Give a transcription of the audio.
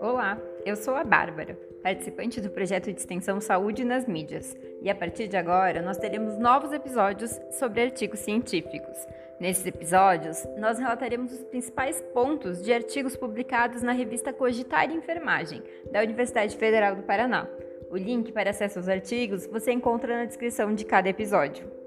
Olá, eu sou a Bárbara, participante do projeto de extensão Saúde nas Mídias, e a partir de agora nós teremos novos episódios sobre artigos científicos. Nesses episódios, nós relataremos os principais pontos de artigos publicados na revista Cogitar Enfermagem, da Universidade Federal do Paraná. O link para acesso aos artigos você encontra na descrição de cada episódio.